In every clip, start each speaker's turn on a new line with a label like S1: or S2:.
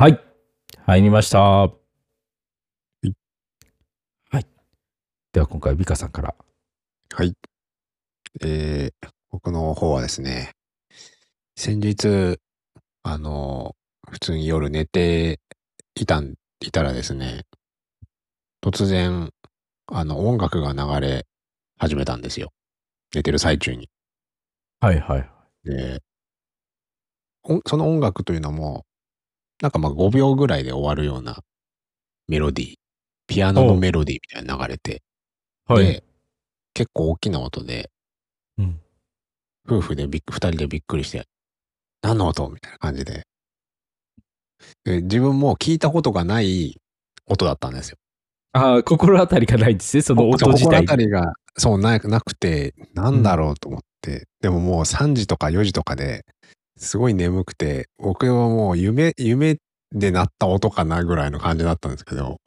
S1: はい。入りました。はいはい。では今回、美香さんから。
S2: はい。えー、僕の方はですね、先日、あの、普通に夜寝ていたん、いたらですね、突然、あの、音楽が流れ始めたんですよ。寝てる最中に。
S1: はいはい。
S2: で、おその音楽というのも、なんかまあ5秒ぐらいで終わるようなメロディー、ピアノのメロディーみたいなの流れて、
S1: はい。
S2: で、結構大きな音で、
S1: うん。
S2: 夫婦でびっ二人でびっくりして、何の音みたいな感じでで。自分も聞いたことがない音だったんですよ。
S1: ああ、心当たりがないんですね、その音自
S2: 心
S1: 体
S2: 当たりが、そうななくて、なんだろうと思って、でももう3時とか4時とかですごい眠くて、僕はもう夢、夢で鳴った音かなぐらいの感じだったんですけど、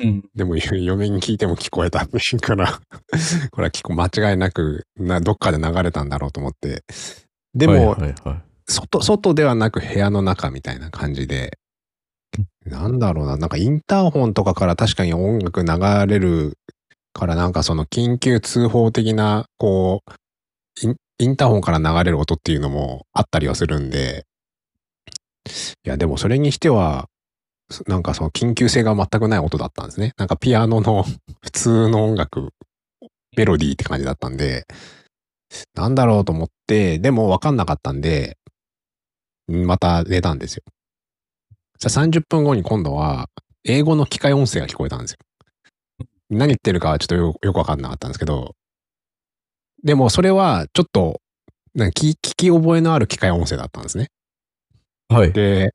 S1: うん。
S2: でも嫁に聞いても聞こえたっていうから、これは聞こ間違いなくな、どっかで流れたんだろうと思って。でも。外、外ではなく部屋の中みたいな感じで、なんだろうな、なんかインターホンとかから確かに音楽流れるからなんかその緊急通報的な、こう、インターホンから流れる音っていうのもあったりはするんで、いやでもそれにしては、なんかその緊急性が全くない音だったんですね。なんかピアノの 普通の音楽、メロディーって感じだったんで、なんだろうと思って、でも分かんなかったんで、また寝たんですよ。じゃ30分後に今度は、英語の機械音声が聞こえたんですよ。何言ってるかはちょっとよく分かんなかったんですけど、でもそれはちょっと、なんか聞聞き覚えのある機械音声だったんですね。
S1: はい。
S2: で、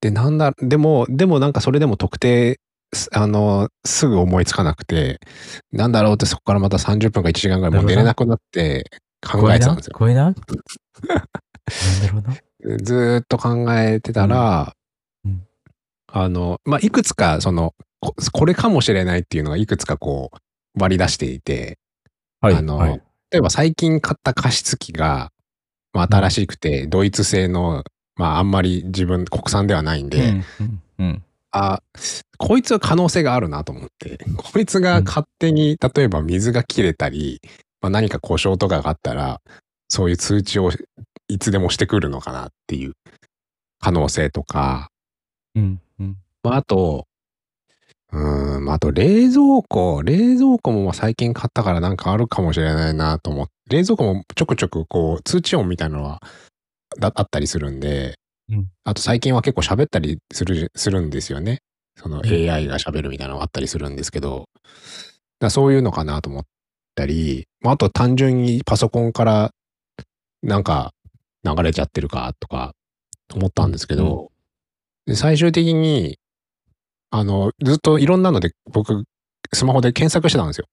S2: で、なんだ、でも、でもなんかそれでも特定、すあの、すぐ思いつかなくて、なんだろうってそこからまた30分か1時間ぐらいもう寝れなくなって考えてたんですよ。
S1: 声なな。
S2: ずーっと考えてたら、
S1: うんうん
S2: あの、まあ、いくつかそのこ、これかもしれないっていうのがいくつかこう割り出していて、
S1: はい。
S2: あの
S1: はい、
S2: 例えば最近買った加湿器が、まあ、新しくてドイツ製の、まあ、あんまり自分国産ではないんで、
S1: うんうんうん。
S2: あ、こいつは可能性があるなと思って、こいつが勝手に、例えば水が切れたり、まあ、何か故障とかがあったら、そういう通知をいつでもしてくるのかなっていう可能性とか、
S1: うんうん。
S2: まあ、あと、うーん、まああと冷蔵庫、冷蔵庫もまあ最近買ったからなんかあるかもしれないなと思って、冷蔵庫もちょくちょくこう通知音みたいなのはだあったりするんで、
S1: うん。
S2: あと最近は結構喋ったりするするんですよね。その
S1: ん。
S2: AI が喋るみたいなのがあったりするんですけど、だそういうのかなと思ったり、まああと単純にパソコンからなんか流れちゃってるかとか思ったんですけど、で最終的にあの、ずっといろんなので僕、スマホで検索してたんですよ。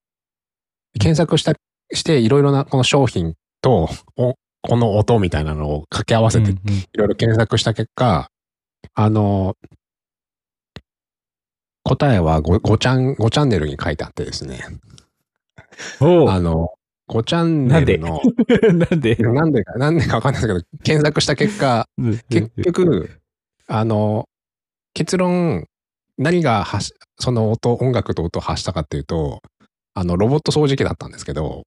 S2: 検索した、していろいろなこの商品と、おこの音みたいなのを掛け合わせていろいろ検索した結果、あの、答えは 5, 5, チャン5チャンネルに書いてあってですね。あの、5チャンネルの、
S1: なんで？
S2: なんで？か、なんでかわかんないですけど、検索した結果、結局、あの、結論、何がその音、音楽と音を発したかっていうと、あの、ロボット掃除機だったんですけど、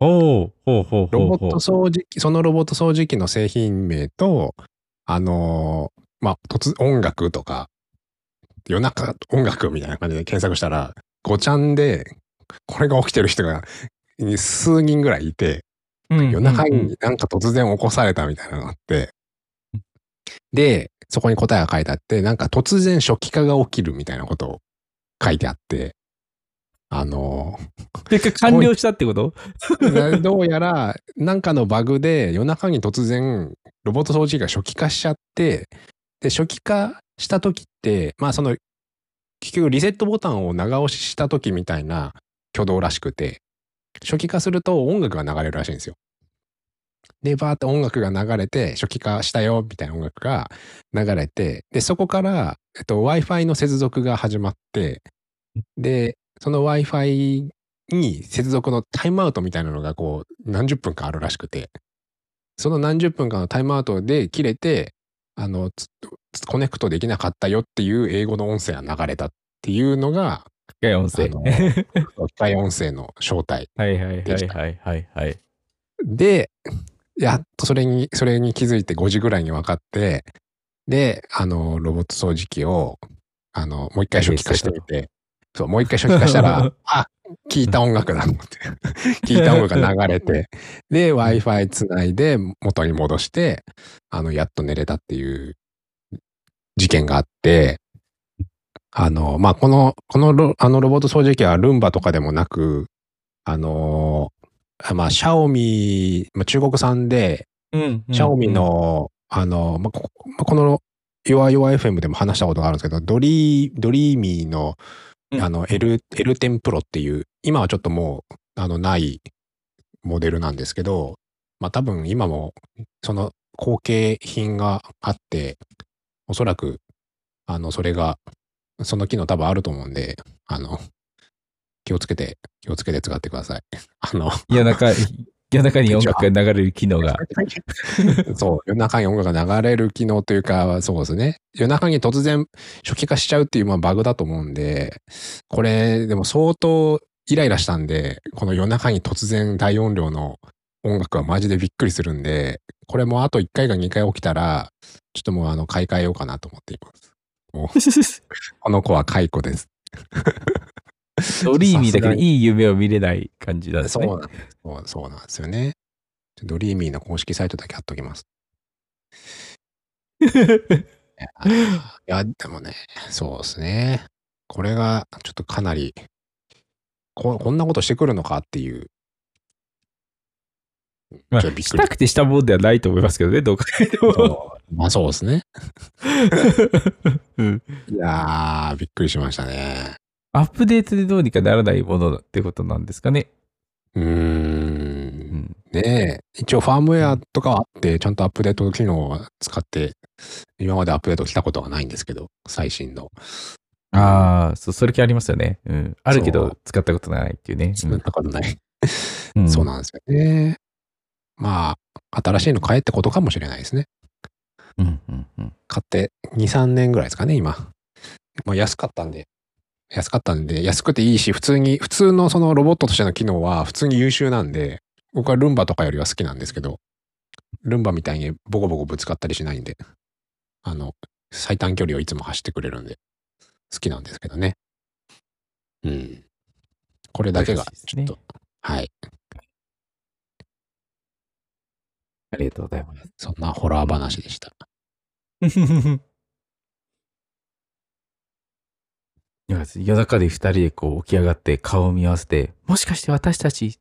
S1: おうほうほう。
S2: ロボット掃除機、そのロボット掃除機の製品名と、あのーまあ、突、音楽とか、夜中音楽みたいな感じで検索したら、5ちゃんで、これが起きてる人が数人ぐらいいて、
S1: うん
S2: 夜中
S1: うんうん
S2: になんか突然起こされたみたいなのがあって、で、そこに答えが書いてあって、なんか突然初期化が起きるみたいなことを書いてあって、あの
S1: 結果完了したってこと？
S2: ーどうやらなんかのバグで夜中に突然ロボット掃除機が初期化しちゃって、で、初期化した時って、まあその、結局リセットボタンを長押しした時みたいな挙動らしくて、初期化すると音楽が流れるらしいんですよ。で、バーって音楽が流れて、初期化したよ、みたいな音楽が流れて、で、そこから、えっと、Wi-Fi の接続が始まって、で、その Wi-Fi に接続のタイムアウトみたいなのがこう、何十分かあるらしくて、その何十分かのタイムアウトで切れて、あの、つコネクトできなかったよっていう英語の音声が流れたっていうのが、
S1: 機械音声。
S2: 機械 音声の正体。
S1: はいはいはいはいはいはい。
S2: で、やっとそれに、それに気づいて5時ぐらいに分かって、で、あの、ロボット掃除機を、あの、もう一回初期化してみて、そう、もう一回初期化したら、あ、聞いた音楽だと思って、聞いた音楽が流れて、で、Wi-Fi つないで元に戻して、あの、やっと寝れたっていう事件があって、あの、まあ、この、このロ、あのロボット掃除機はルンバとかでもなく、あの、まあ、シャオミ、まあ、中国産で、
S1: うん
S2: シャオミ、の、あの、まあ、こまあこの、弱々 FM でも話したことがあるんですけど、ドリー、ドリーミーの、あの、L、L10 Pro っていう、今はちょっともう、あの、ないモデルなんですけど、まあ多分今も、その後継品があって、おそらく、あの、それが、その機能多分あると思うんで、あの、気をつけて、気をつけて使ってください。あの、
S1: 夜中、夜中に音楽が流れる機能が。
S2: そう、夜中に音楽が流れる機能というか、そうですね。夜中に突然初期化しちゃうっていうまあバグだと思うんで、これ、でも相当イライラしたんで、この夜中に突然大音量の音楽はマジでびっくりするんで、これもうあと1回か2回起きたら、ちょっともうあの買い替えようかなと思っています。もう、この子は解雇です。
S1: ドリーミーだけどいい夢を見れない感じなんですね。
S2: そうなんですそうそうなんですよね。ドリーミーの公式サイトだけ貼っときます。いや、でもね、そうですね。これがちょっとかなり、ここんなことしてくるのかっていう。
S1: まあしたくてしたもんではないと思いますけどね、どう考えても。
S2: まあそうですね。
S1: う ん
S2: いやー、びっくりしましたね。
S1: アップデートでどうにかならないものだってことなんですかね。
S2: うー。
S1: うんん。
S2: ねえ、一応ファームウェアとかはあって、ちゃんとアップデート機能を使って、今までアップデートしたことはないんですけど、最新の。
S1: ああ、そう、それ系ありますよね。うん。あるけど使ったことないっていうね。
S2: そんなことない。
S1: うん
S2: そうなんですよね。まあ、新しいの買えってことかもしれないですね。
S1: うんうんうん。
S2: 買って2、3年ぐらいですかね、今。まあ安かったんで。安かったんで、安くていいし、普通に、普通のそのロボットとしての機能は普通に優秀なんで、僕はルンバとかよりは好きなんですけど、ルンバみたいにボコボコぶつかったりしないんで、あの、最短距離をいつも走ってくれるんで、好きなんですけどね。うん。これだけが、ちょっと、はい。
S1: ありがとうございます。
S2: そんなホラー話でした。
S1: いや夜中で二人でこう起き上がって顔を見合わせて、もしかして私たち、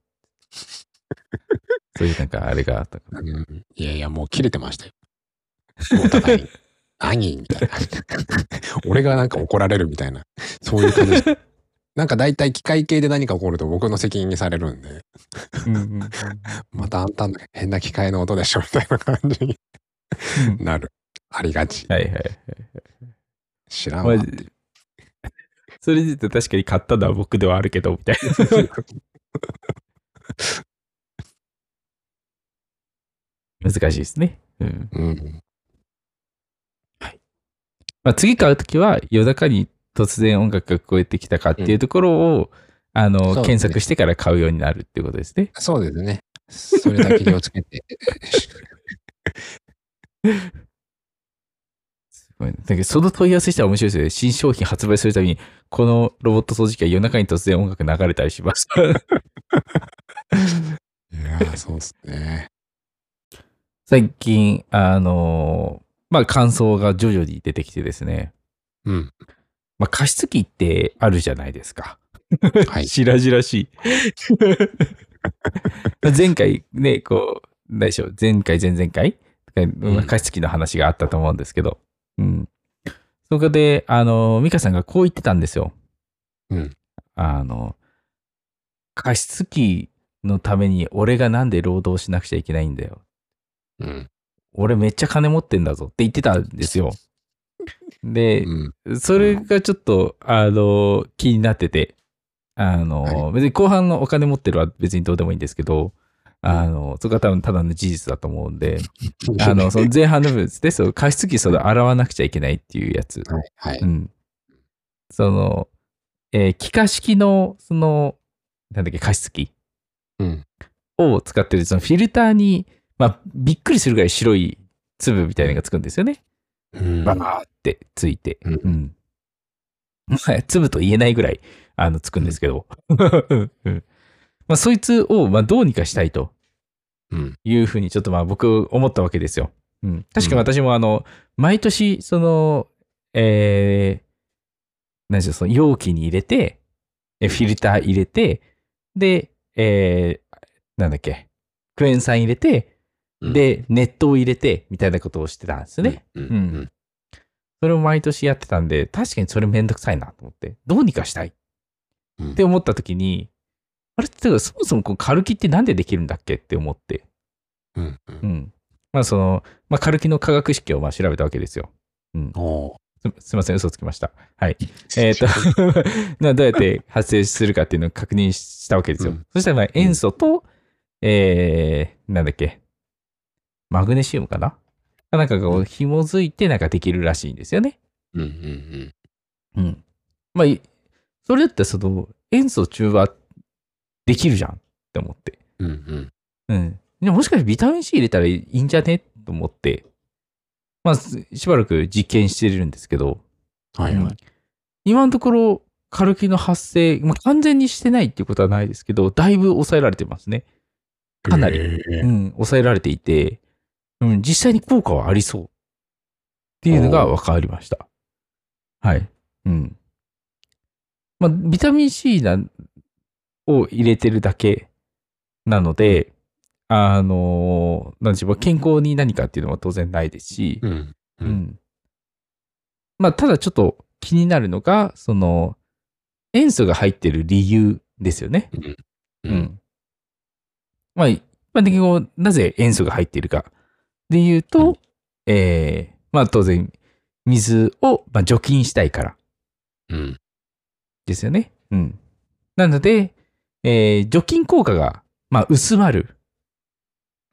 S1: そういうなんかあれがあったかな。
S2: うん、いやいや、もう切れてましたよ。お互いに。何？みたいな。俺がなんか怒られるみたいな。そういう感じ。なんか大体機械系で何か起こると僕の責任にされるんで、
S1: うんうんうん
S2: またあんたの変な機械の音でしょみたいな感じになる。ありがち。
S1: はいはい。
S2: 知らんわ
S1: まあ。それで言うと確かに買ったのは僕ではあるけど、みたいな。難しいですね。うん。
S2: うん。
S1: まあ、次買うときは夜中に突然音楽が聞こえてきたかっていうところを、あの、
S2: そうですね
S1: 検索してから買うようになるっていうことですね。
S2: そうですね。それだけ気をつけて。
S1: その問い合わせしたら面白いですよね。新商品発売するために、このロボット掃除機は夜中に突然音楽流れたりします。
S2: いやーそうですね。
S1: 最近、あのまあ、感想が徐々に出てきてですね。
S2: うん。
S1: まあ、加湿器ってあるじゃないですか。
S2: はい。
S1: 白々しい。前回ね、こう、何でしょう、前回、前々回、
S2: ん
S1: 加湿器の話があったと思うんですけど、うん。そこで、あの、ミカさんがこう言ってたんですよ。
S2: うん。
S1: あの、加湿器のために俺がなんで労働しなくちゃいけないんだよ。
S2: うん。
S1: 俺めっちゃ金持ってんだぞって言ってたんですよ。で、
S2: うん。
S1: それがちょっと、あの、気になってて、あの、
S2: は
S1: 別に後半のお金持ってるは別にどうでもいいんですけど、あの、そこは多分ただの事実だと思うんで、あの、その前半の部分で、そう、加湿器それ洗わなくちゃいけないっていうやつ。
S2: はい。はい。
S1: うん。その、えー気化式の、その、なんだっけ、加湿器
S2: うん。
S1: を使ってる、そのフィルターに、まあ、びっくりするぐらい白い粒みたいなのがつくんですよね。
S2: うん
S1: バーってついて。
S2: うん
S1: うん。まあ粒と言えないぐらい、あの、つくんですけど。うん まあ、そいつを、まあ、どうにかしたいと
S2: うん。
S1: いうふうに、ちょっとまあ、僕、思ったわけですよ。うん。確かに私も、あの、毎年、その、えー、何でしょう、その容器に入れて、えフィルター入れて、で、えー、なんだっけ、クエン酸入れて、
S2: うん、
S1: で、熱湯を入れて、みたいなことをしてたんですね。
S2: うん。
S1: それを毎年やってたんで、確かにそれめんどくさいなと思って、どうにかしたいっ
S2: うん
S1: て思った時に、あれってかそもそもこのカルキってなんでできるんだっけって思って、
S2: うん。う。
S1: うんん。まあその、まあカルキの化学式をまあ調べたわけですよ。うん。
S2: おー
S1: すすいません、嘘つきました。はい。えっ、と などうやって発生するかっていうのを確認したわけですよ。
S2: うん
S1: そしたらまあ塩素と、えー、なんだっけ、マグネシウムかな？なんかこう紐づいてなんかできるらしいんですよね。
S2: うん。うん。
S1: うん。まあ、いそれだったらその塩素中和できるじゃんって思って。
S2: うん。うん。
S1: うん。でももしかしてビタミン C 入れたらいいんじゃね？と思って、まあ、すしばらく実験してるんですけど、
S2: はい。は
S1: うん
S2: い。
S1: 今のところ、カルキの発生、まあ、完全にしてないっていうことはないですけど、だいぶ抑えられてますね。かなり
S2: へー
S1: うん、抑えられていて、うん、実際に効果はありそうっていうのが分かりました。はい。うん。まあ、ビタミン C なを入れてるだけなので、あのなんでしょう、健康に何かっていうのは当然ないですし、
S2: うん。
S1: う
S2: うん。
S1: ん。まあ、ただちょっと気になるのが、その、塩素が入ってる理由ですよね。
S2: う。
S1: うんん。まあ、一般的にこうなぜ塩素が入っているかで言うと、
S2: うん
S1: えーまあ当然、水を、まあ、除菌したいから
S2: うん。
S1: ですよね。うん。なので、えー除菌効果が、まあ、薄まる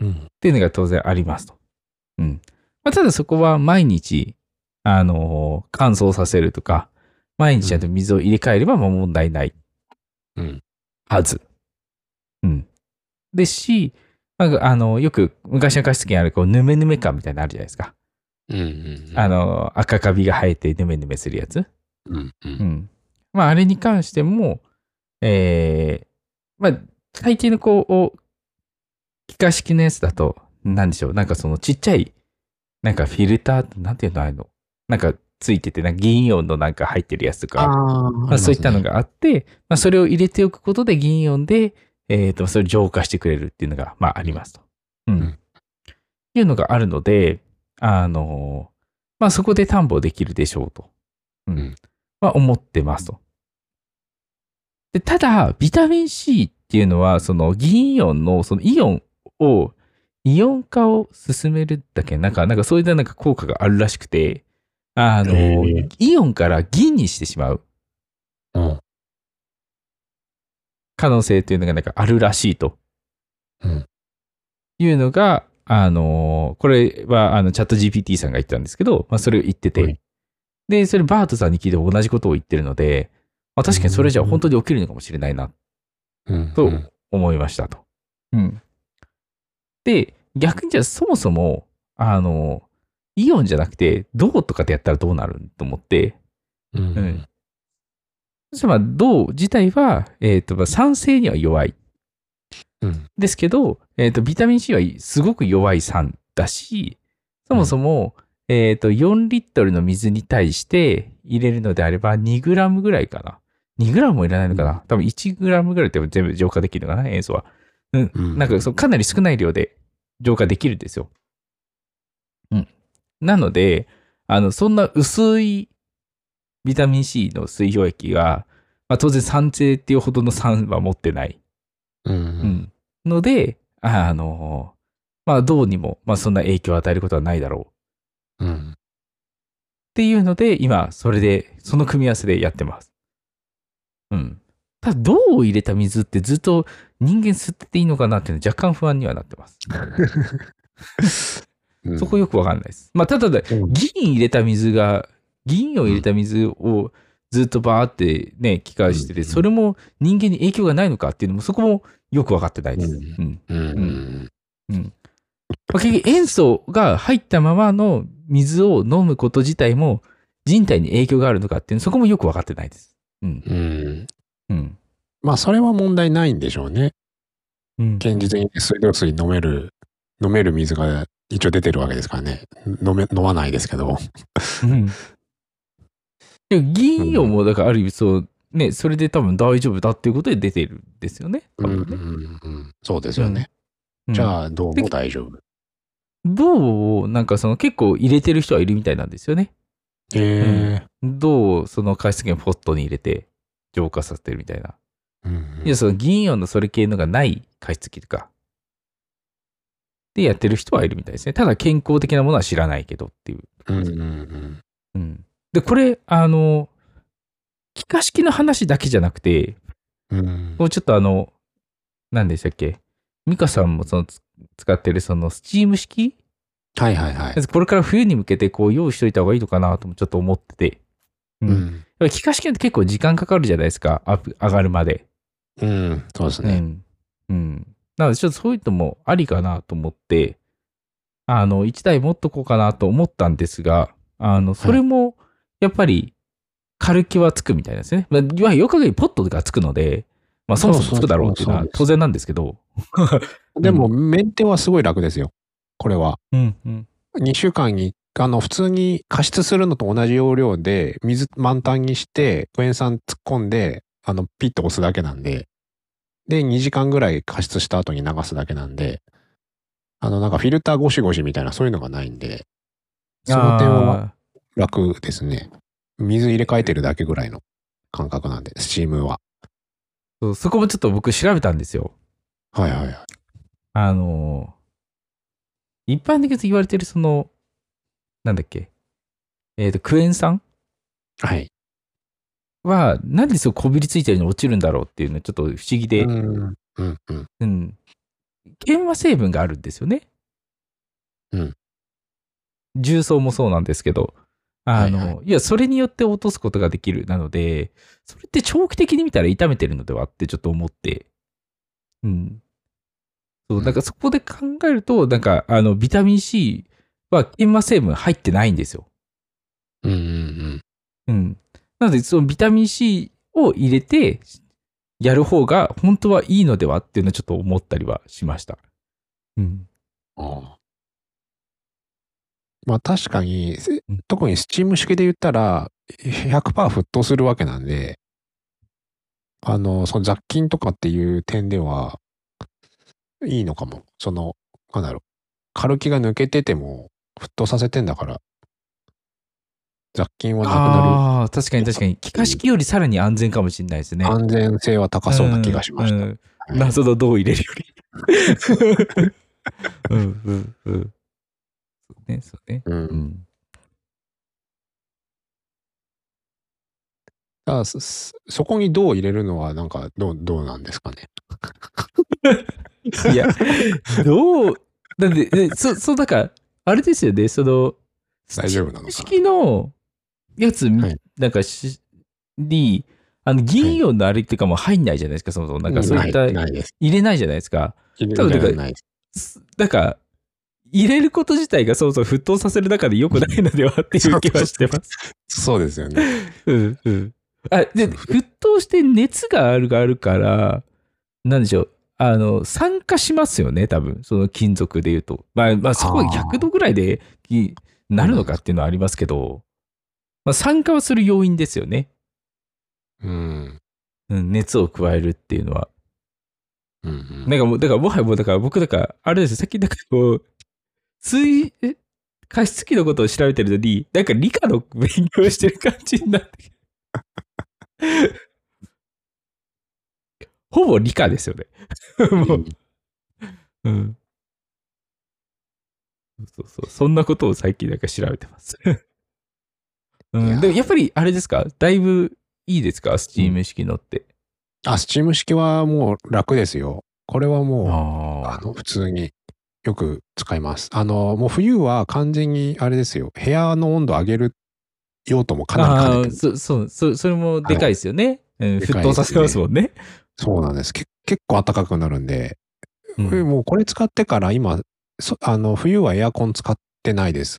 S2: うん。
S1: っていうのが当然ありますと。うん。まあ、ただそこは毎日、あのー乾燥させるとか、毎日ちゃんと水を入れ替えればまあ問題ない
S2: うん。
S1: はず。うん。ですし、まあ、あの、よく昔の加湿器にあるこう、ヌメヌメ感みたいなのあるじゃないですか。
S2: うん。うん。
S1: あの、赤カビが生えてヌメヌメするやつ。
S2: うん。う。
S1: うんん。まあ、あれに関しても、えー、まあ、大抵のこう、気化式のやつだと、なんでしょう、なんかそのちっちゃい、なんかフィルター、なんていうのあの、なんかついてて、なんか銀イオンのなんか入ってるやつとか、
S2: あ
S1: まあ、そういったの。があって、まあ、それを入れておくことで銀イオンで、えっ、と、それを浄化してくれるっていうのが、まあ、ありますと。うん。
S2: うん
S1: いうのがあるので、あの、まあ、そこで担保できるでしょうと。うん。
S2: うん
S1: まあ、思ってますと。で、ただ、ビタミン C っていうのは、その銀イオンの、そのイオンを、イオン化を進めるだけ、なんか、なんかそういったなんか効果があるらしくて、あの、
S2: へー
S1: イオンから銀にしてしまう。
S2: うん。
S1: 可能性というのがなんかあるらしいと。
S2: うん。
S1: いうのが、あのこれはあのチャット GPT さんが言ってたんですけど、まあ、それを言ってて、
S2: はい。
S1: で、それバートさんに聞いて同じことを言ってるので、まあ、確かにそれじゃ本当に起きるのかもしれないな
S2: うん。
S1: と思いましたと。うん。で、逆にじゃあそもそも、あのイオンじゃなくて、銅とかでやったらどうなると思って、
S2: うん。う
S1: うんん。そしてまあ銅自体は、えっ、と、まあ酸性には弱い。
S2: うん。
S1: ですけど、えっ、と、ビタミン C はすごく弱い酸だし、そもそも、えっ、と、4リットルの水に対して入れるのであれば2グラムぐらいかな。2グラムもいらないのかな？多分1グラムぐらいで全部浄化できるのかな、塩素は。うん。
S2: うん
S1: なんかそう、かなり少ない量で浄化できるんですよ。うん。なので、あの、そんな薄いビタミン C の水溶液が、まあ、当然酸性っていうほどの酸は持ってない。
S2: う。
S1: うんん。ので、あの、まあ、銅にも、まあ、そんな影響を与えることはないだろう。
S2: うん。
S1: っていうので、今、それで、その組み合わせでやってます。うん。ただ、銅を入れた水ってずっと人間吸ってていいのかなっていうのは若干不安にはなってます。
S2: うん
S1: そこよくわかんないです。まあ、ただ銀入れた水が、銀を入れた水をずっとバーってね、機械してて、
S2: うん
S1: それも人間に影響がないのかっていうのも、そこもよくわかってないです。
S2: うん
S1: うん。
S2: うん。
S1: まあ、結局、塩素が入ったままの水を飲むこと自体も人体に影響があるのかっていうの、そこもよくわかってないです。うん。
S2: うん
S1: うん。
S2: まあ、それは問題ないんでしょうね。
S1: うん。
S2: 現実に水道水飲める、飲める水が一応出てるわけですからね。飲め、飲まないですけど。
S1: うん。でも銀イオンも、だからある意味そう、ね、それで多分大丈夫だっていうことで出てるんですよね。多
S2: うんうんうん。そうですよね。
S1: うん
S2: じゃあ、どうも大丈夫。
S1: 銅をなんかその結構入れてる人はいるみたいなんですよね。
S2: ええ
S1: 銅をその加湿器のポットに入れて浄化させてるみたいな。
S2: うん
S1: いや、その銀イオンのそれ系のがない加湿器とか。でやってる人はいるみたいですね。ただ健康的なものは知らないけどっていう。
S2: うんうんうん
S1: うん。で、これ、あの、気化式の話だけじゃなくて、
S2: うん
S1: もうちょっとあの、何でしたっけ？ミカさんもそのつ使ってるそのスチーム式？
S2: はいはいはい。
S1: これから冬に向けてこう用意しといた方がいいのかなともちょっと思ってて。う。
S2: うんん。
S1: やっぱり気化式って結構時間かかるじゃないですか。上がるまで。
S2: うん。そうですね。
S1: うん。うん。なのでちょっとそういうのもありかなと思って、あの、1台持っとこうかなと思ったんですが、あの、それもやっぱり軽気はつくみたいですね。まあ、いわゆるよく限りポットがつくので、まあそもそもつくだろうっていうのは当然なんですけど。
S2: でも、メンテはすごい楽ですよ。これは。
S1: うんうん。
S2: 2週間に、あの、普通に加湿するのと同じ要領で、水満タンにして、クエン酸突っ込んで、あの、ピッと押すだけなんで、で、2時間ぐらい加湿した後に流すだけなんで、あの、なんかフィルターゴシゴシみたいな、そういうのがないんで、その点は
S1: あ
S2: 楽ですね。水入れ替えてるだけぐらいの感覚なんで、スチームは。
S1: ーそうそこもちょっと僕調べたんですよ。
S2: はいはいはい。
S1: あの、一般的に言われてるその、なんだっけ、えっ、と、クエン酸？
S2: はい。
S1: は、なんでそうこびりついてるのに落ちるんだろうっていうのちょっと不思議で、
S2: うん、うん、うん。
S1: うん。研和成分があるんですよね。
S2: うん。
S1: 重曹もそうなんですけど、あの、
S2: はいい
S1: や、それによって落とすことができる。なので、それって長期的に見たら痛めてるのではってちょっと思って、うん。そう、なんかそこで考えると、なんか、あの、ビタミン C は研和成分入ってないんですよ。
S2: うん、うん、
S1: うん。なので、そのビタミン C を入れて、やる方が本当はいいのではっていうのをちょっと思ったりはしました。うん。
S2: うん。ああ。まあ確かに特にスチーム式で言ったら、100%沸騰するわけなんで、あの、その雑菌とかっていう点では、いいのかも。その、なんだろう。軽気が抜けてても、沸騰させてんだから、雑菌はなくな
S1: ああ、確かに確かに。気化式よりさらに安全かもしれないですね。
S2: る。安全性は高そうな気がしました。
S1: うんうん
S2: はい
S1: 謎の銅を入れるより。うんうんうん。そうね、そうね。
S2: うん
S1: うん。
S2: だからそそそこに銅を入れるのは、なんか、どう、どうなんですかね。
S1: いや、どう、だって、でそ、そう、だから、あれですよね、その、
S2: 大丈夫なの
S1: 式のやつ、
S2: はい
S1: なんかし、に、あの、銀イオンのあれっていうかもう入んないじゃないですか、そもそも。なんかそういった。入れないじゃないですか。
S2: 入
S1: 多分だから
S2: れない
S1: なんか、入れること自体がそもそも沸騰させる中で良くないのではっていう気はしてます。
S2: そうですよね。
S1: うんうん。あ、で、沸騰して熱があるがあるから、なんでしょう。あの、酸化しますよね、多分。その金属で言うと。まあ、まあ、そこが100度ぐらいできなるのかっていうのはありますけど、まあ、酸化はする要因ですよね。
S2: うん。
S1: うん、熱を加えるっていうのは。
S2: うんうん
S1: なんかもう、だからもはやもう、だから僕、だから、あれですよ、さっきなんかこう、水、え？加湿器のことを調べてるのに、なんか理科の勉強してる感じになって ほぼ理科ですよね。もう、うん。そうそう、そんなことを最近なんか調べてます。うん、でもやっぱりあれですか？だいぶいいですか？スチーム式のって。
S2: あ、スチーム式はもう楽ですよ。これはもう、
S1: あ
S2: あの、普通によく使います。あの、もう冬は完全にあれですよ。部屋の温度上げる用途もかなり
S1: あ
S2: 兼ねてる。
S1: ーそ、そう、そ、それもでかいですよね。うん、
S2: でかい
S1: 沸騰させますもんね。
S2: そうなんです。け結構暖かくなるんで、
S1: うん
S2: もうこれ使ってから今、そあの、冬はエアコン使ってないです。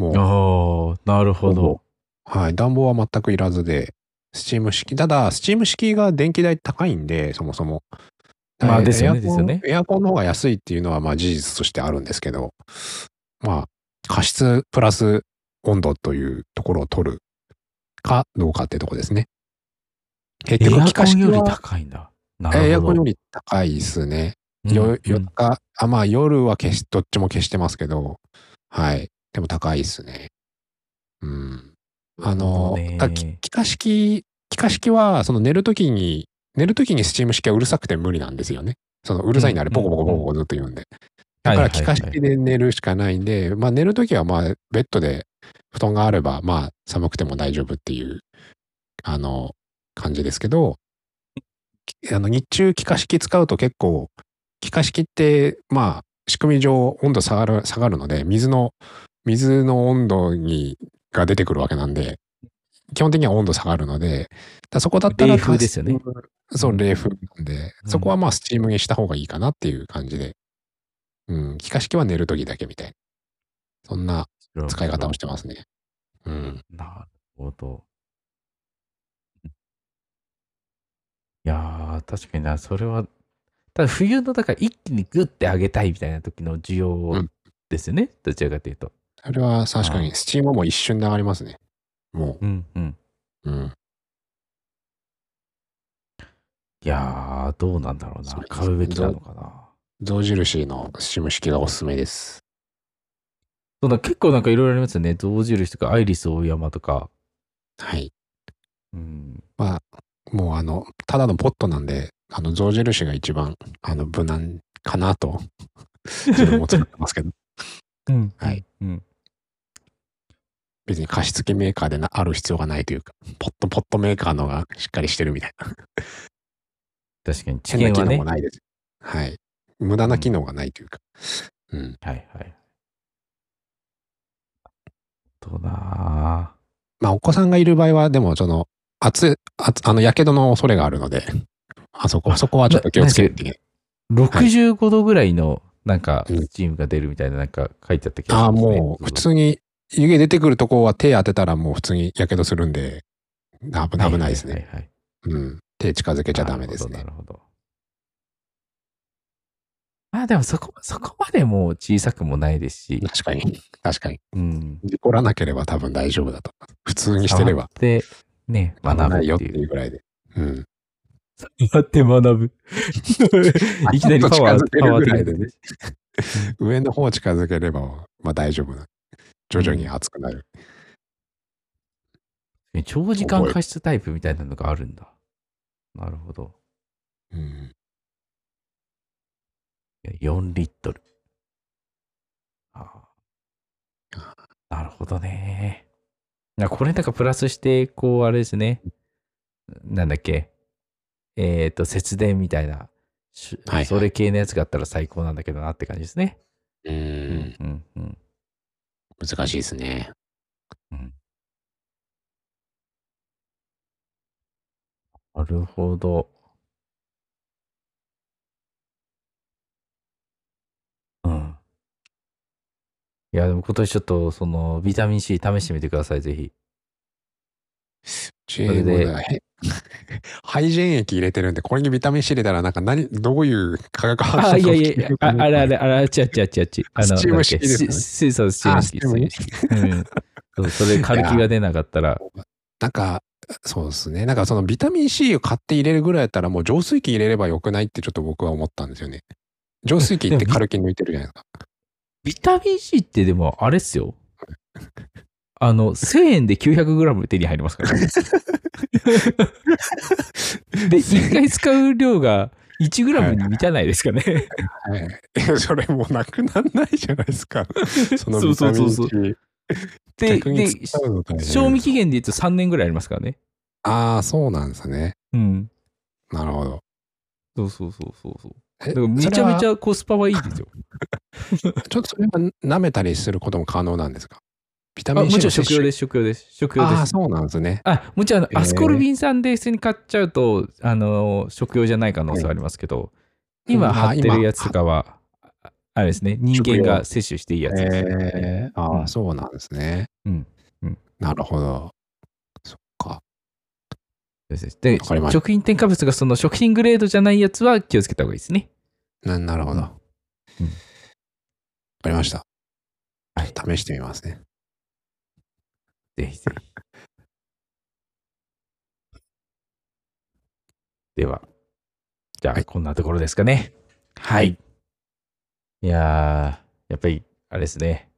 S2: もう、
S1: ああ、なるほど。
S2: はい。暖房は全くいらずで、スチーム式。ただ、スチーム式が電気代高いんで、そもそも。えー
S1: まあですよね
S2: エアコン
S1: ですよね
S2: エアコンの方が安いっていうのは、まあ事実としてあるんですけど、まあ、加湿プラス温度というところを取るかどうかってとこですね。結局、
S1: エア
S2: 気化式
S1: コンより
S2: は
S1: 高いんだ。
S2: エアコンより高いですね。
S1: うん
S2: 夜中、あ、まあ夜は消し、どっちも消してますけど、はい。でも高いですね。うん。あの、気化式、気化式は、その寝るときに、寝るときにスチーム式はうるさくて無理なんですよね。そのうるさいんであれ、
S1: うん
S2: ポコポコポコポコずっと言うんで。だから気化式で寝るしかないんで、まあ寝るときはまあベッドで布団があれば、まあ寒くても大丈夫っていう、あの、感じですけど、きあの日中気化式使うと結構、気化式って、まあ仕組み上温度下がる、下がるので、水の、水の温度に、が出てくるわけなんで、基本的には温度下がるので、だそこだったら
S1: 冷風ですよね。
S2: そうう、
S1: ん
S2: 冷風なんで、
S1: うん
S2: そこはまあスチームにした方がいいかなっていう感じで、うん、気化式は寝るときだけみたいな。そんな使い方をしてますね。うん。
S1: なるほど。いやー、確かにな、それは、ただ冬の、だから一気にグッて上げたいみたいな時の需要
S2: ん
S1: ですよね、どちらかというと。
S2: それは確か
S1: あ
S2: に、スチームも一瞬で上がりますね。も
S1: うんうん。
S2: う。うん。
S1: いやー、どうなんだろうな買うべきなのかな。
S2: 象印のスチーム式がおすすめです。
S1: そうだ結構なんかいろいろありますよね。象印とか、アイリス大山とか。
S2: はい。
S1: うん。
S2: まあ、もうあの、ただのポットなんで、あの、象印が一番、あの、無難かなと、自分も使ってますけど、
S1: うん。
S2: はい。
S1: うん。
S2: 別に貸付メーカーでなある必要がないというか、ポットポットメーカーのがしっかりしてるみたいな。
S1: 確かに、知
S2: 変な機
S1: 見はね。
S2: 能もないです。はい。無駄な機能がないというか。うん。
S1: はいはい。どうな
S2: まあ、お子さんがいる場合は、でも、その、熱い、熱あの、やけどの恐れがあるので、あそこ、
S1: あ
S2: そこはちょっと気をつけてね。
S1: ー65度ぐらいの、なんか、
S2: うん
S1: スチームが出るみたいな、なんか書いてあった気が
S2: ああ、
S1: しますね。
S2: もう、普通に、湯気出てくるとこは手当てたらもう普通にやけどするんで、危危ないですね。
S1: はいはいはい。
S2: うん。手近づけちゃダメですね
S1: な。るほど。なるほどまあでもそこ、そこまでもう小さくもないですし、
S2: 確かに。確かに。
S1: うん。
S2: 事故らなければ多分大丈夫だと。普通にしてれば。
S1: で、ね、
S2: 危
S1: 学ぶ
S2: よって
S1: いう。
S2: ぐらいで。うん。
S1: 触って学ぶ。いきなりパワー、パワー
S2: るぐらいでね。上の方近づければ、まあ大丈夫な。徐々に熱くなる。
S1: 長時間加湿タイプみたいなのがあるんだ。なるほど。
S2: うん。
S1: いや4リットル。ああなるほどね。これなんかプラスして、こう、あれですね。なんだっけ。えっ、と、節電みたいな、し
S2: はいはい
S1: それ系のやつがあったら最高なんだけどなって感じですね。
S2: う。
S1: うんん、うん。
S2: 難しいですね。
S1: なるほど。うん。いや、でも今年ちょっと、その、ビタミン C 試してみてください、ぜひ。
S2: チ
S1: れで
S2: へハイジェン液入れてるんで、これにビタミン C 入れたら、なんか何、どういう化学反応
S1: あ、
S2: が
S1: いやいやああれあれ、あれ、あちゃちゃちゃち。あの、
S2: スチーム式ですね
S1: なんだっけしそう、スチーム式、うん。それ、軽気が出なかったら、
S2: なんか、そうですね。なんかそのビタミン C を買って入れるぐらいだったら、もう浄水器入れればよくないってちょっと僕は思ったんですよね。浄水器って軽気抜いてるじゃないですか。
S1: ビタミン C ってでも、あれっすよ。あの、1000円で 900g 手に入りますからね。で、1回使う量が 1g に満たないですかね。
S2: はい。それもうなくなんないじゃないですか。そのビタミン
S1: そうそうそう。で、
S2: 逆に
S1: で、
S2: 使うの大変
S1: 賞味期限で言うと3年ぐらいありますからね。
S2: ああ、そうなんですね。
S1: うん。
S2: なるほど。
S1: そうそうそうそうそう。
S2: え
S1: だからめちゃめちゃコスパはいいですよ。
S2: ちょっとそれは舐めたりすることも可能なんですか？ビタ
S1: あ
S2: ミン
S1: も
S2: C
S1: ちろん食用
S2: す。
S1: です、食用です。食用で
S2: ああ、
S1: す。
S2: そうなんですね。
S1: あ、もちろん、アスコルビン酸で普通に買っちゃうと、あの、食用じゃない可能性はありますけど、今
S2: うんあ
S1: 貼ってるやつとかは、ああれですね、人間が摂取していいやつです。
S2: えー、ああ、
S1: うん
S2: そうなんですね。
S1: うんうん
S2: なるほど。そっか。
S1: で食品添加物がその食品グレードじゃないやつは気をつけた方がいいですね。
S2: ななるほど。わ
S1: うん
S2: かりました。
S1: はい
S2: 試してみますね。
S1: ぜひぜひ。では、じゃあ、
S2: はい
S1: こんなところですかね。はい。いやー、やっぱり、あれですね。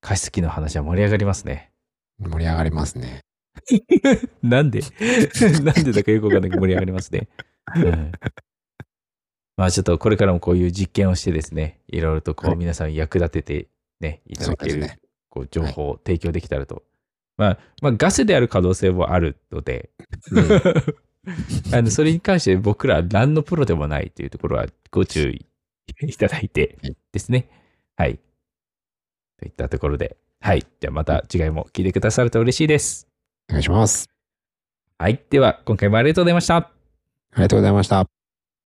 S1: 加湿器の話は盛り上がりますね。
S2: 盛り上がりますね。
S1: なんで？なんでだかよくわかんないけど盛り上がりますね。うんまあちょっとこれからもこういう実験をしてですね、いろいろとこ
S2: はい
S1: う皆さん役立ててね、いただける、こう情報を提供できたらと。まあ、まあガスである可能性もあるので、あのそれに関して僕ら何のプロでもないというところはご注意いただいて
S2: はい
S1: ですね。はい。といったところで、はい。じゃあまた次回も聞いてくださると嬉しいです。
S2: お願いします。
S1: はい。では、今回もありがとうございました。
S2: ありがとうございました。